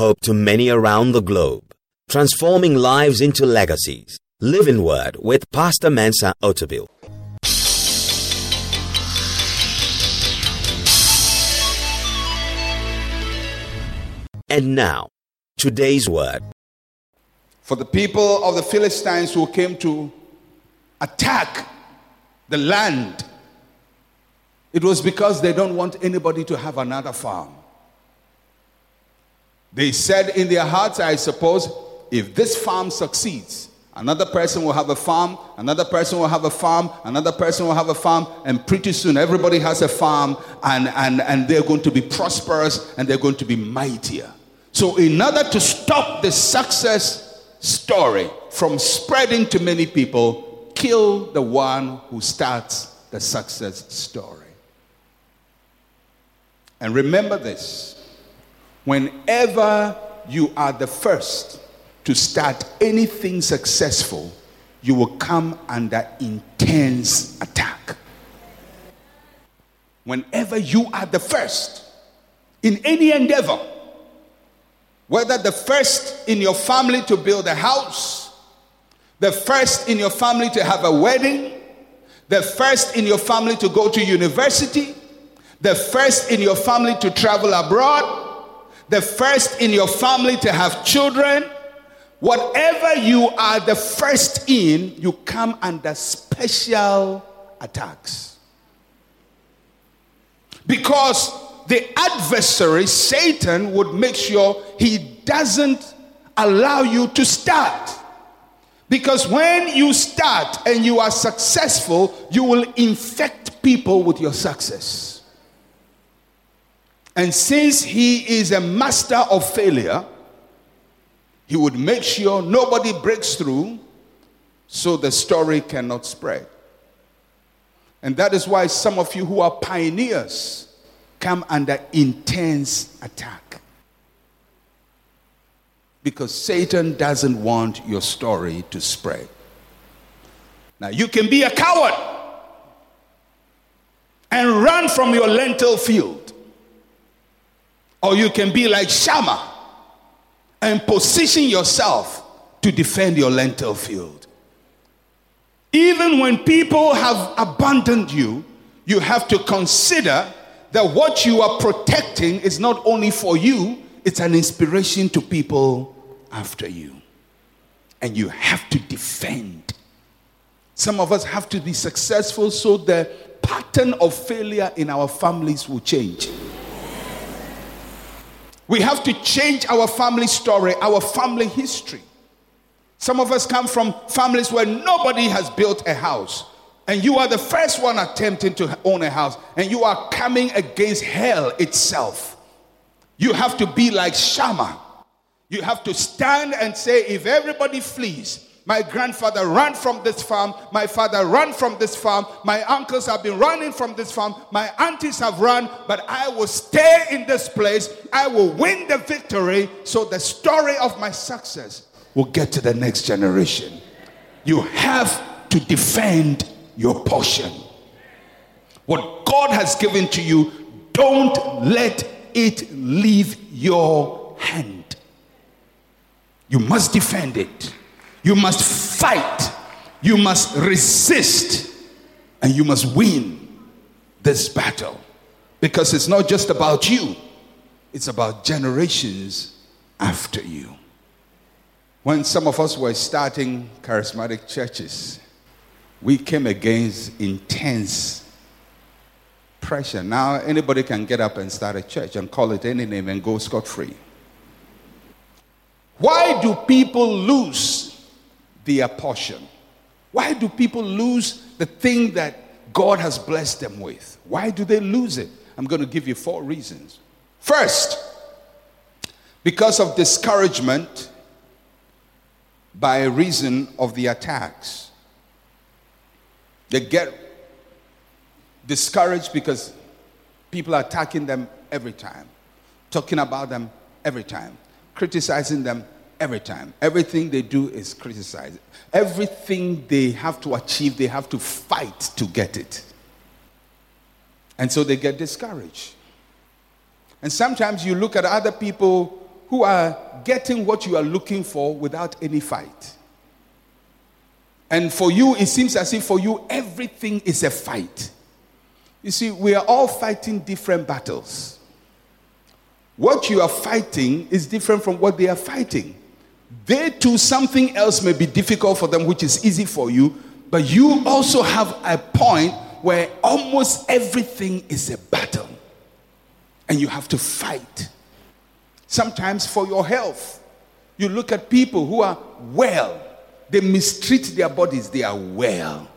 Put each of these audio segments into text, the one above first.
hope to many around the globe, transforming lives into legacies. Living Word with Pastor Mensa Otabil. And now, today's word. For the people of the Philistines who came to attack the land, it was because they don't want anybody to have another farm. They said in their hearts, I suppose, if this farm succeeds, another person will have a farm, another person will have a farm, another person will have a farm, and pretty soon everybody has a farm, and, and, and they're going to be prosperous and they're going to be mightier. So, in order to stop the success story from spreading to many people, kill the one who starts the success story. And remember this whenever you are the first to start anything successful, you will come under intense attack. Whenever you are the first in any endeavor, whether the first in your family to build a house, the first in your family to have a wedding, the first in your family to go to university, the first in your family to travel abroad, the first in your family to have children, whatever you are the first in, you come under special attacks. Because the adversary, Satan, would make sure he doesn't allow you to start. Because when you start and you are successful, you will infect people with your success. And since he is a master of failure, he would make sure nobody breaks through so the story cannot spread. And that is why some of you who are pioneers come under intense attack. Because Satan doesn't want your story to spread. Now, you can be a coward and run from your lentil field, or you can be like Shammah and position yourself to defend your lentil field. Even when people have abandoned you, you have to consider that what you are protecting is not only for you, it's an inspiration to people after you. And you have to defend. Some of us have to be successful so the pattern of failure in our families will change. We have to change our family story, our family history. Some of us come from families where nobody has built a house and you are the first one attempting to own a house, and you are coming against hell itself. You have to be like Shammah. You have to stand and say, if everybody flees, my grandfather ran from this farm, my father ran from this farm, my uncles have been running from this farm, my aunties have run, but I will stay in this place. I will win the victory so the story of my success will get to the next generation. You have to defend your portion. What God has given to you, don't let it leave your hand. You must defend it. You must fight. You must resist. And you must win this battle. Because it's not just about you, it's about generations after you. When some of us were starting charismatic churches, we came against intense pressure. Now, anybody can get up and start a church and call it any name and go scot free. Why do people lose their portion? Why do people lose the thing that God has blessed them with? Why do they lose it? I'm going to give you four reasons. First, because of discouragement by reason of the attacks. They get discouraged because people are attacking them every time, talking about them every time, criticizing them every time. Everything they do is criticized. Everything they have to achieve, they have to fight to get it. And so they get discouraged. And sometimes you look at other people who are getting what you are looking for without any fight. And for you, it seems as if for you, everything is a fight. You see, we are all fighting different battles. What you are fighting is different from what they are fighting. They too, something else may be difficult for them, which is easy for you, but you also have a point where almost everything is a battle and you have to fight. Sometimes for your health, you look at people who are well, they mistreat their bodies, they are well.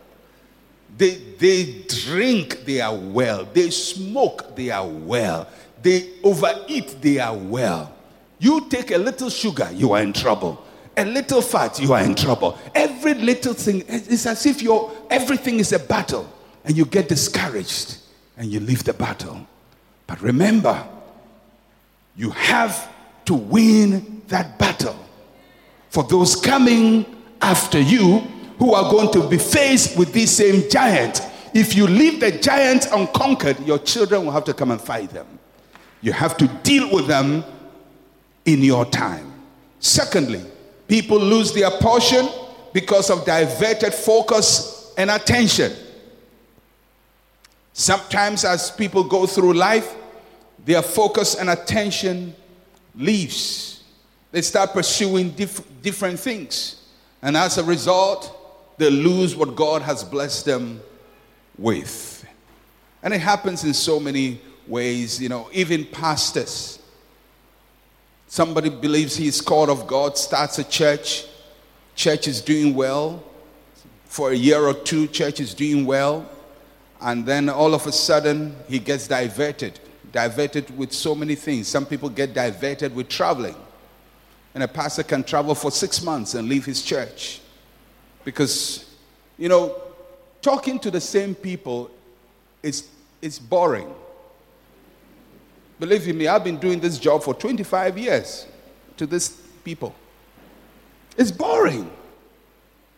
They, they drink, they are well. They smoke, they are well. They overeat, they are well. You take a little sugar, you are in trouble. A little fat, you are in trouble. Every little thing, it's as if your everything is a battle, and you get discouraged and you leave the battle. But remember, you have to win that battle. For those coming after you who are going to be faced with this same giant, if you leave the giant unconquered, your children will have to come and fight them. You have to deal with them in your time. Secondly, people lose their portion because of diverted focus and attention. Sometimes, as people go through life, their focus and attention leaves. They start pursuing diff- different things. And as a result, they lose what God has blessed them with. And it happens in so many ways, you know, even pastors. Somebody believes he's called of God, starts a church, church is doing well. For a year or two, church is doing well. And then all of a sudden, he gets diverted. Diverted with so many things. Some people get diverted with traveling. And a pastor can travel for six months and leave his church. Because, you know, talking to the same people is, is boring. Believe me, I've been doing this job for 25 years to these people. It's boring.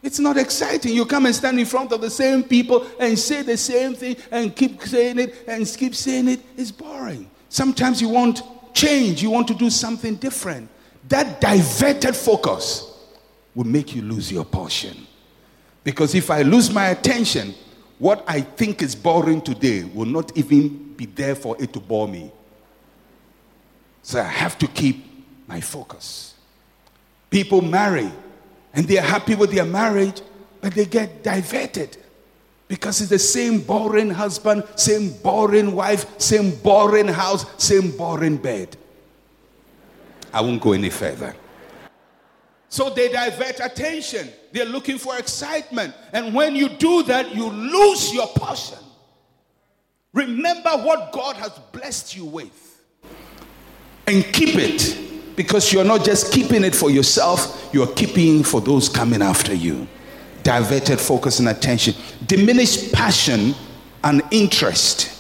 It's not exciting. You come and stand in front of the same people and say the same thing and keep saying it and keep saying it. It's boring. Sometimes you want change, you want to do something different. That diverted focus will make you lose your portion. Because if I lose my attention, what I think is boring today will not even be there for it to bore me. So I have to keep my focus. People marry and they're happy with their marriage, but they get diverted because it's the same boring husband, same boring wife, same boring house, same boring bed. I won't go any further. So they divert attention. They're looking for excitement. And when you do that, you lose your passion. Remember what God has blessed you with and keep it because you're not just keeping it for yourself, you're keeping for those coming after you. Diverted focus and attention, diminished passion and interest.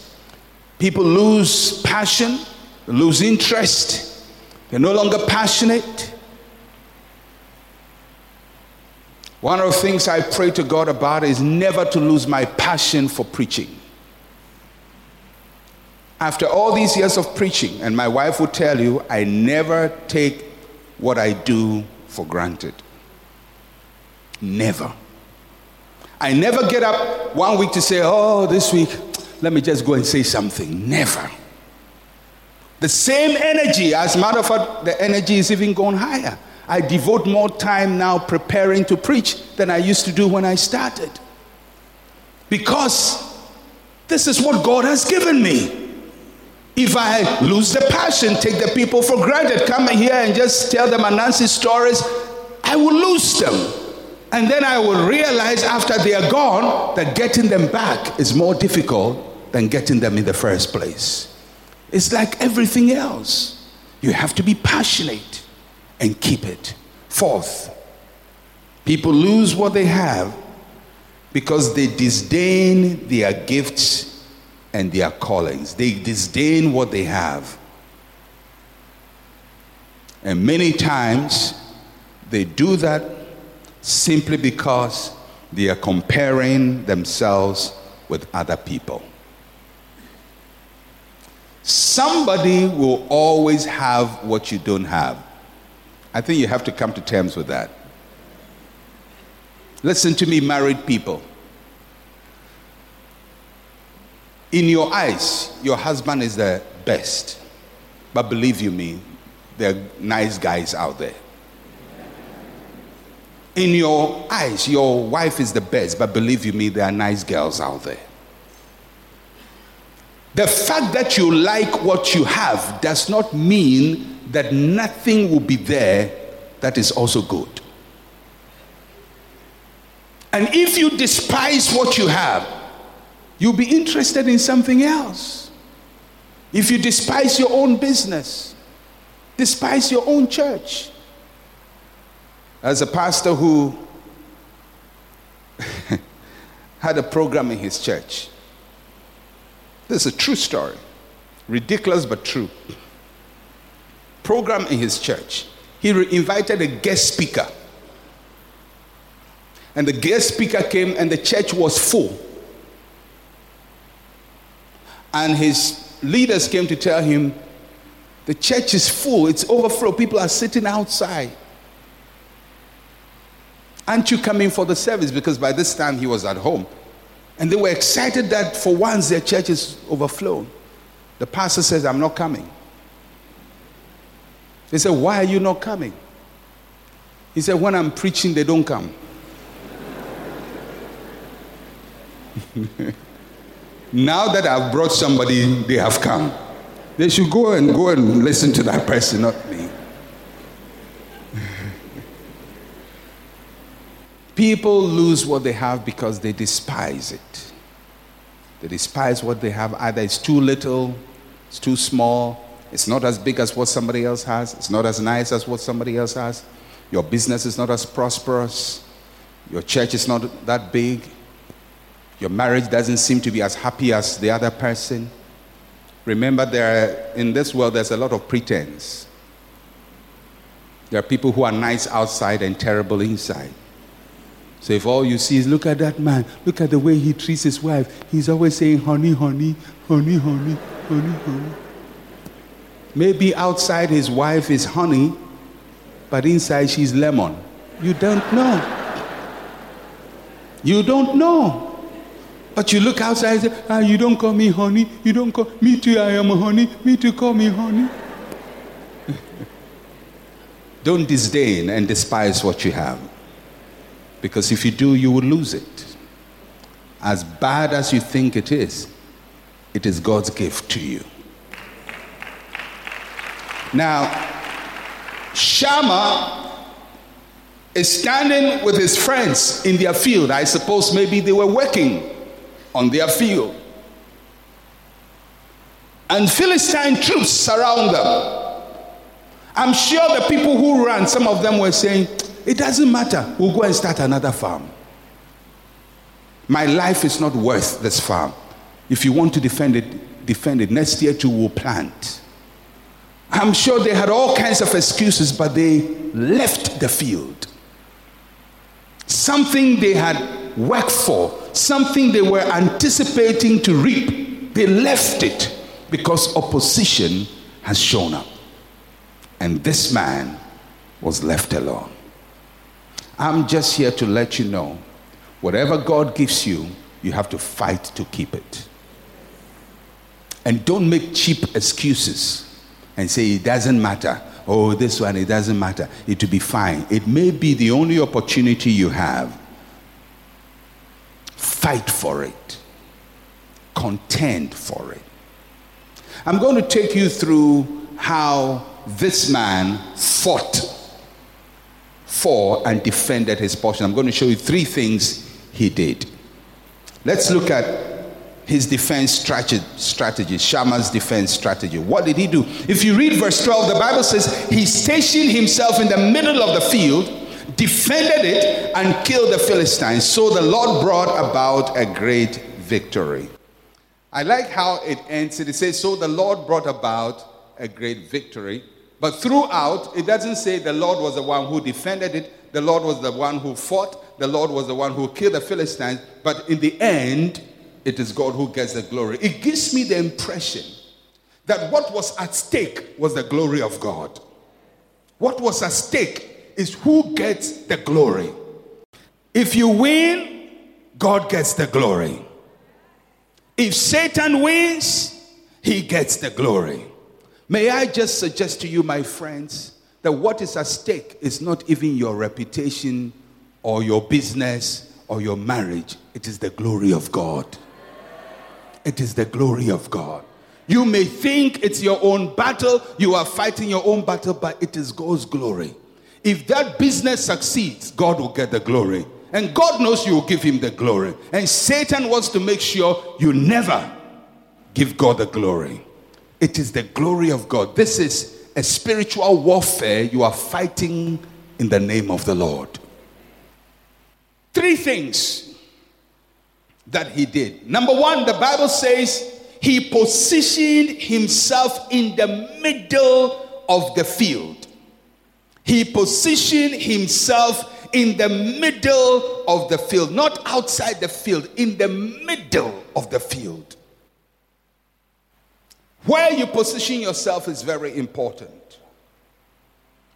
People lose passion, lose interest, they're no longer passionate. One of the things I pray to God about is never to lose my passion for preaching. After all these years of preaching, and my wife will tell you, I never take what I do for granted. Never. I never get up one week to say, oh, this week, let me just go and say something. Never. The same energy, as a matter of fact, the energy is even going higher. I devote more time now preparing to preach than I used to do when I started. Because this is what God has given me. If I lose the passion, take the people for granted, come here and just tell them Anansi stories, I will lose them. And then I will realize after they are gone that getting them back is more difficult than getting them in the first place. It's like everything else. You have to be passionate and keep it. Fourth, people lose what they have because they disdain their gifts and their callings. They disdain what they have. And many times they do that simply because they are comparing themselves with other people. Somebody will always have what you don't have. I think you have to come to terms with that. Listen to me, married people. In your eyes, your husband is the best. But believe you me, there are nice guys out there. In your eyes, your wife is the best, but believe you me, there are nice girls out there. The fact that you like what you have does not mean that nothing will be there that is also good. And if you despise what you have, you'll be interested in something else. If you despise your own business, despise your own church. As a pastor who had a program in his church, this is a true story. Ridiculous but true. Program in his church. He re- invited a guest speaker. And the guest speaker came, and the church was full. And his leaders came to tell him, The church is full, it's overflow. People are sitting outside. Aren't you coming for the service? Because by this time he was at home. And they were excited that for once their church is overflown. The pastor says, I'm not coming. They said, Why are you not coming? He said, When I'm preaching, they don't come. now that I've brought somebody, they have come. They should go and go and listen to that person, not me. People lose what they have because they despise it. They despise what they have. Either it's too little, it's too small, it's not as big as what somebody else has, it's not as nice as what somebody else has. Your business is not as prosperous, your church is not that big, your marriage doesn't seem to be as happy as the other person. Remember, there are, in this world, there's a lot of pretense. There are people who are nice outside and terrible inside. So if all you see is look at that man, look at the way he treats his wife, he's always saying, honey, honey, honey, honey, honey, honey. Maybe outside his wife is honey, but inside she's lemon. You don't know. You don't know. But you look outside and say, ah, you don't call me honey. You don't call me too, I am honey. Me too, call me honey. don't disdain and despise what you have. Because if you do, you will lose it. As bad as you think it is, it is God's gift to you. Now, Shammah is standing with his friends in their field. I suppose maybe they were working on their field. And Philistine troops surround them. I'm sure the people who ran, some of them were saying, it doesn't matter. We'll go and start another farm. My life is not worth this farm. If you want to defend it, defend it. Next year too, we'll plant. I'm sure they had all kinds of excuses, but they left the field. Something they had worked for, something they were anticipating to reap, they left it because opposition has shown up. And this man was left alone. I'm just here to let you know whatever God gives you, you have to fight to keep it. And don't make cheap excuses and say it doesn't matter. Oh, this one, it doesn't matter. It will be fine. It may be the only opportunity you have. Fight for it, contend for it. I'm going to take you through how this man fought for and defended his portion. I'm going to show you three things he did. Let's look at his defense strategy, Shammah's defense strategy. What did he do? If you read verse 12, the Bible says he stationed himself in the middle of the field, defended it, and killed the Philistines. So the Lord brought about a great victory. I like how it ends. It says, So the Lord brought about a great victory. But throughout, it doesn't say the Lord was the one who defended it, the Lord was the one who fought, the Lord was the one who killed the Philistines. But in the end, it is God who gets the glory. It gives me the impression that what was at stake was the glory of God. What was at stake is who gets the glory. If you win, God gets the glory. If Satan wins, he gets the glory. May I just suggest to you, my friends, that what is at stake is not even your reputation or your business or your marriage, it is the glory of God. It is the glory of God. You may think it's your own battle, you are fighting your own battle, but it is God's glory. If that business succeeds, God will get the glory. And God knows you will give him the glory. And Satan wants to make sure you never give God the glory. It is the glory of God. This is a spiritual warfare you are fighting in the name of the Lord. Three things that he did. Number one, the Bible says he positioned himself in the middle of the field. He positioned himself in the middle of the field, not outside the field, in the middle of the field. Where you position yourself is very important.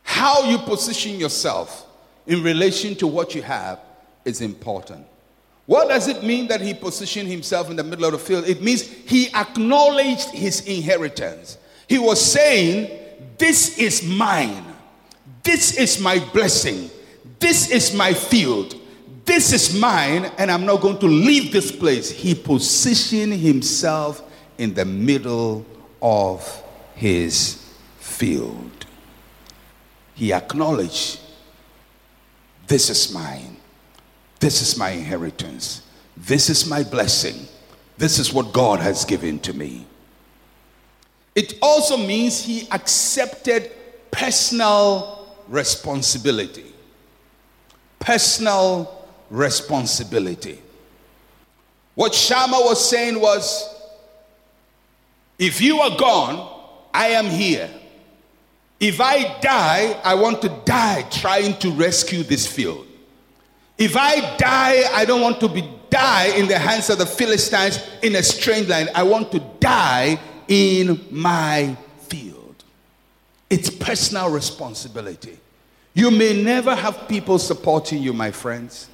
How you position yourself in relation to what you have is important. What does it mean that he positioned himself in the middle of the field? It means he acknowledged his inheritance. He was saying, This is mine. This is my blessing. This is my field. This is mine, and I'm not going to leave this place. He positioned himself in the middle of his field. He acknowledged, This is mine. This is my inheritance. This is my blessing. This is what God has given to me. It also means he accepted personal responsibility personal responsibility. What Shammah was saying was if you are gone, I am here. If I die, I want to die trying to rescue this field. If I die, I don't want to be die in the hands of the Philistines in a strange land. I want to die in my field. It's personal responsibility. You may never have people supporting you, my friends.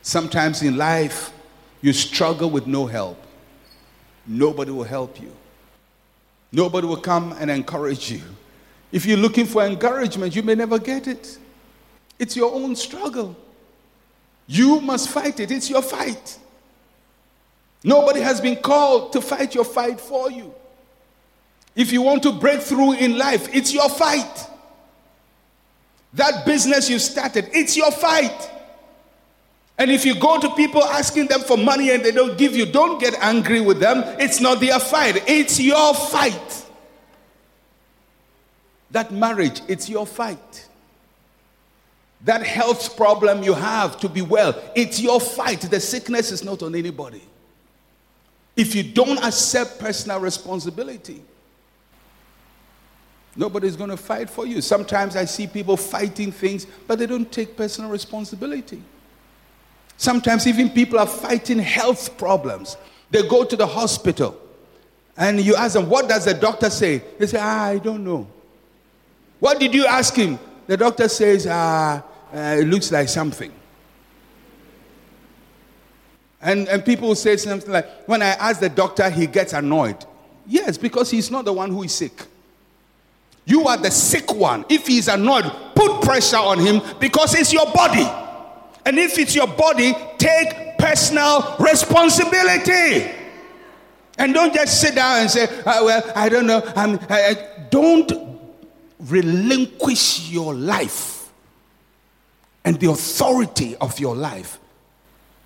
Sometimes in life, you struggle with no help. Nobody will help you. Nobody will come and encourage you. If you're looking for encouragement, you may never get it. It's your own struggle. You must fight it. It's your fight. Nobody has been called to fight your fight for you. If you want to break through in life, it's your fight. That business you started, it's your fight. And if you go to people asking them for money and they don't give you, don't get angry with them. It's not their fight, it's your fight. That marriage, it's your fight. That health problem you have to be well, it's your fight. The sickness is not on anybody. If you don't accept personal responsibility, Nobody's going to fight for you. Sometimes I see people fighting things, but they don't take personal responsibility. Sometimes even people are fighting health problems. They go to the hospital and you ask them, What does the doctor say? They say, ah, I don't know. What did you ask him? The doctor says, Ah, uh, it looks like something. And, and people say something like, When I ask the doctor, he gets annoyed. Yes, because he's not the one who is sick. You are the sick one. If he's annoyed, put pressure on him because it's your body. And if it's your body, take personal responsibility. And don't just sit down and say, oh, well, I don't know. I, I, don't relinquish your life and the authority of your life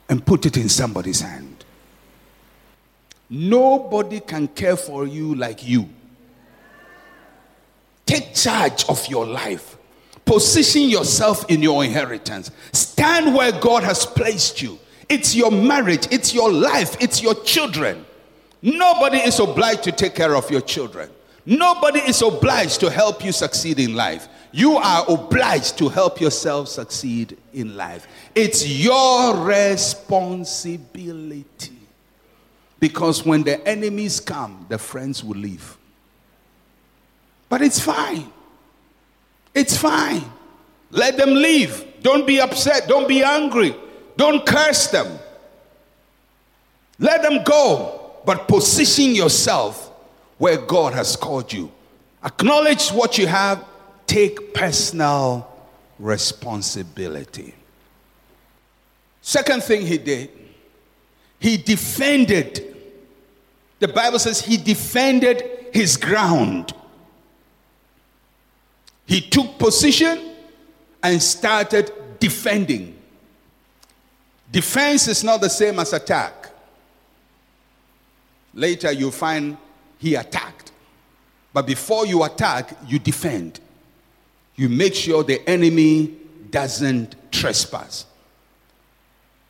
and put it in somebody's hand. Nobody can care for you like you. Take charge of your life. Position yourself in your inheritance. Stand where God has placed you. It's your marriage, it's your life, it's your children. Nobody is obliged to take care of your children. Nobody is obliged to help you succeed in life. You are obliged to help yourself succeed in life. It's your responsibility. Because when the enemies come, the friends will leave. But it's fine. It's fine. Let them leave. Don't be upset. Don't be angry. Don't curse them. Let them go. But position yourself where God has called you. Acknowledge what you have. Take personal responsibility. Second thing he did, he defended. The Bible says he defended his ground. He took position and started defending. Defense is not the same as attack. Later, you find he attacked. But before you attack, you defend. You make sure the enemy doesn't trespass.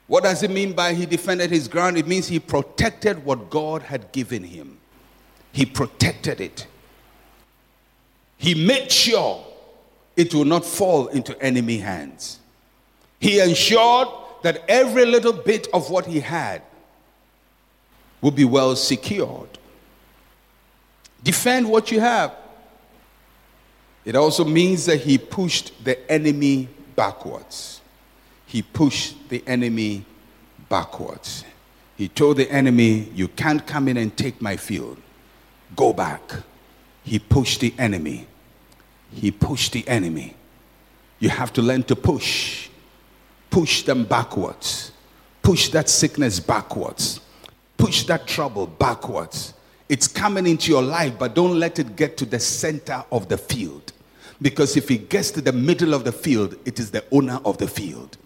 What does it mean by he defended his ground? It means he protected what God had given him. He protected it. He made sure it will not fall into enemy hands. He ensured that every little bit of what he had would be well secured. Defend what you have. It also means that he pushed the enemy backwards. He pushed the enemy backwards. He told the enemy, You can't come in and take my field. Go back. He pushed the enemy. He pushed the enemy. You have to learn to push. Push them backwards. Push that sickness backwards. Push that trouble backwards. It's coming into your life, but don't let it get to the center of the field. Because if it gets to the middle of the field, it is the owner of the field.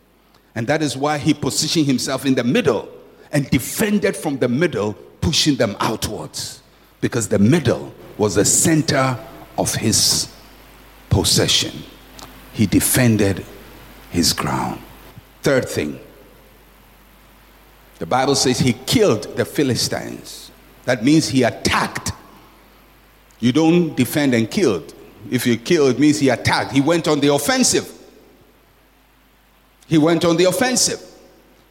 And that is why he positioned himself in the middle and defended from the middle, pushing them outwards because the middle was the center of his possession. He defended his ground. Third thing, the Bible says he killed the Philistines. That means he attacked. You don't defend and kill. If you kill, it means he attacked. He went on the offensive. He went on the offensive.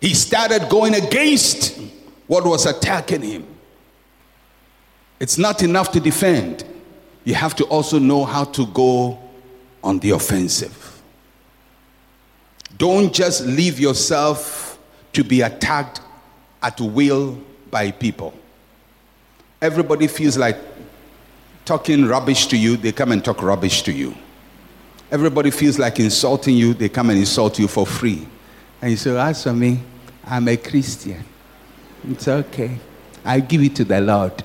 He started going against what was attacking him. It's not enough to defend, you have to also know how to go on the offensive. Don't just leave yourself to be attacked at will by people. Everybody feels like talking rubbish to you, they come and talk rubbish to you. Everybody feels like insulting you, they come and insult you for free. And you say, As for me, I'm a Christian. It's okay. I give it to the Lord.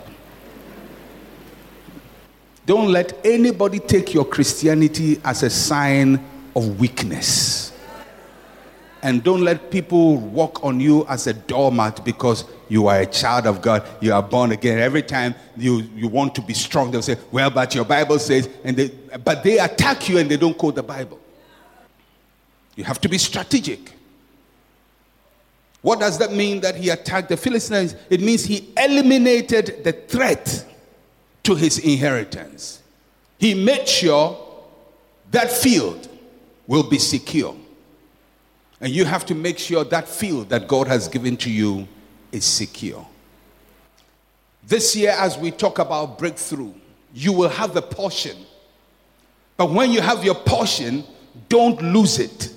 Don't let anybody take your Christianity as a sign of weakness. And don't let people walk on you as a doormat because you are a child of God. You are born again. Every time you, you want to be strong, they'll say, Well, but your Bible says, and they, but they attack you and they don't quote the Bible. You have to be strategic. What does that mean that he attacked the Philistines? It means he eliminated the threat to his inheritance. He made sure that field will be secure. And you have to make sure that field that God has given to you is secure. This year, as we talk about breakthrough, you will have a portion. But when you have your portion, don't lose it.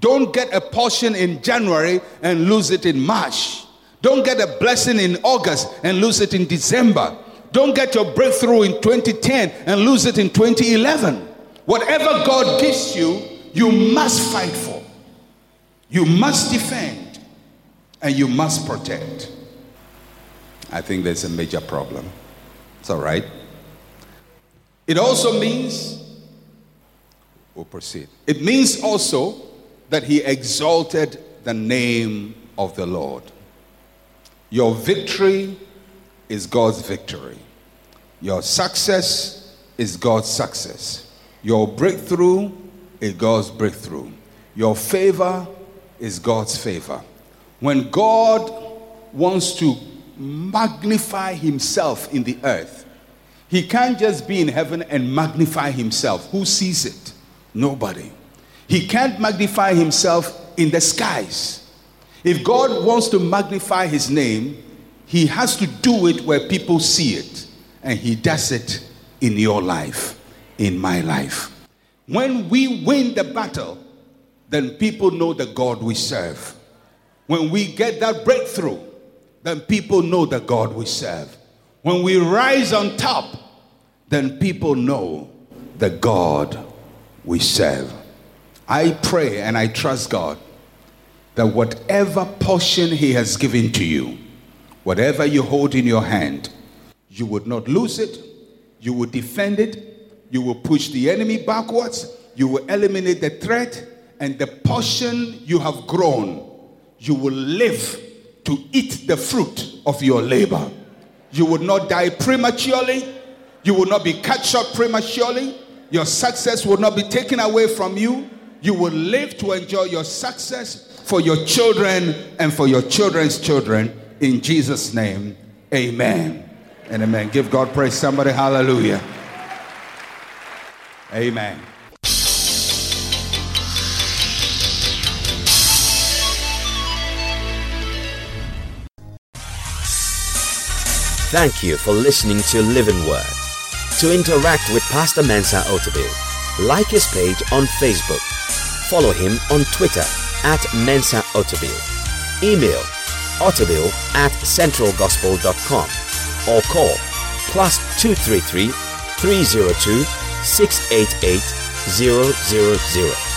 Don't get a portion in January and lose it in March. Don't get a blessing in August and lose it in December. Don't get your breakthrough in 2010 and lose it in 2011. Whatever God gives you, you must fight for. You must defend and you must protect. I think there's a major problem. It's all right. It also means, we'll proceed. It means also that he exalted the name of the Lord. Your victory is God's victory. Your success is God's success. Your breakthrough is God's breakthrough. Your favor is God's favor. When God wants to magnify himself in the earth, he can't just be in heaven and magnify himself. Who sees it? Nobody. He can't magnify himself in the skies. If God wants to magnify his name, he has to do it where people see it. And he does it in your life, in my life. When we win the battle, then people know the God we serve. When we get that breakthrough, then people know the God we serve. When we rise on top, then people know the God we serve. I pray and I trust God that whatever portion He has given to you, whatever you hold in your hand, you would not lose it, you will defend it, you will push the enemy backwards, you will eliminate the threat, and the portion you have grown, you will live to eat the fruit of your labor. You will not die prematurely, you will not be cut short prematurely, your success will not be taken away from you. You will live to enjoy your success for your children and for your children's children. In Jesus' name, amen and amen. Give God praise. Somebody, hallelujah. Amen. Thank you for listening to Living Word. To interact with Pastor Mensa Otabil, like his page on Facebook. Follow him on Twitter at Mensa Otabil. Email otabil at centralgospel.com or call plus 233 302 688 000.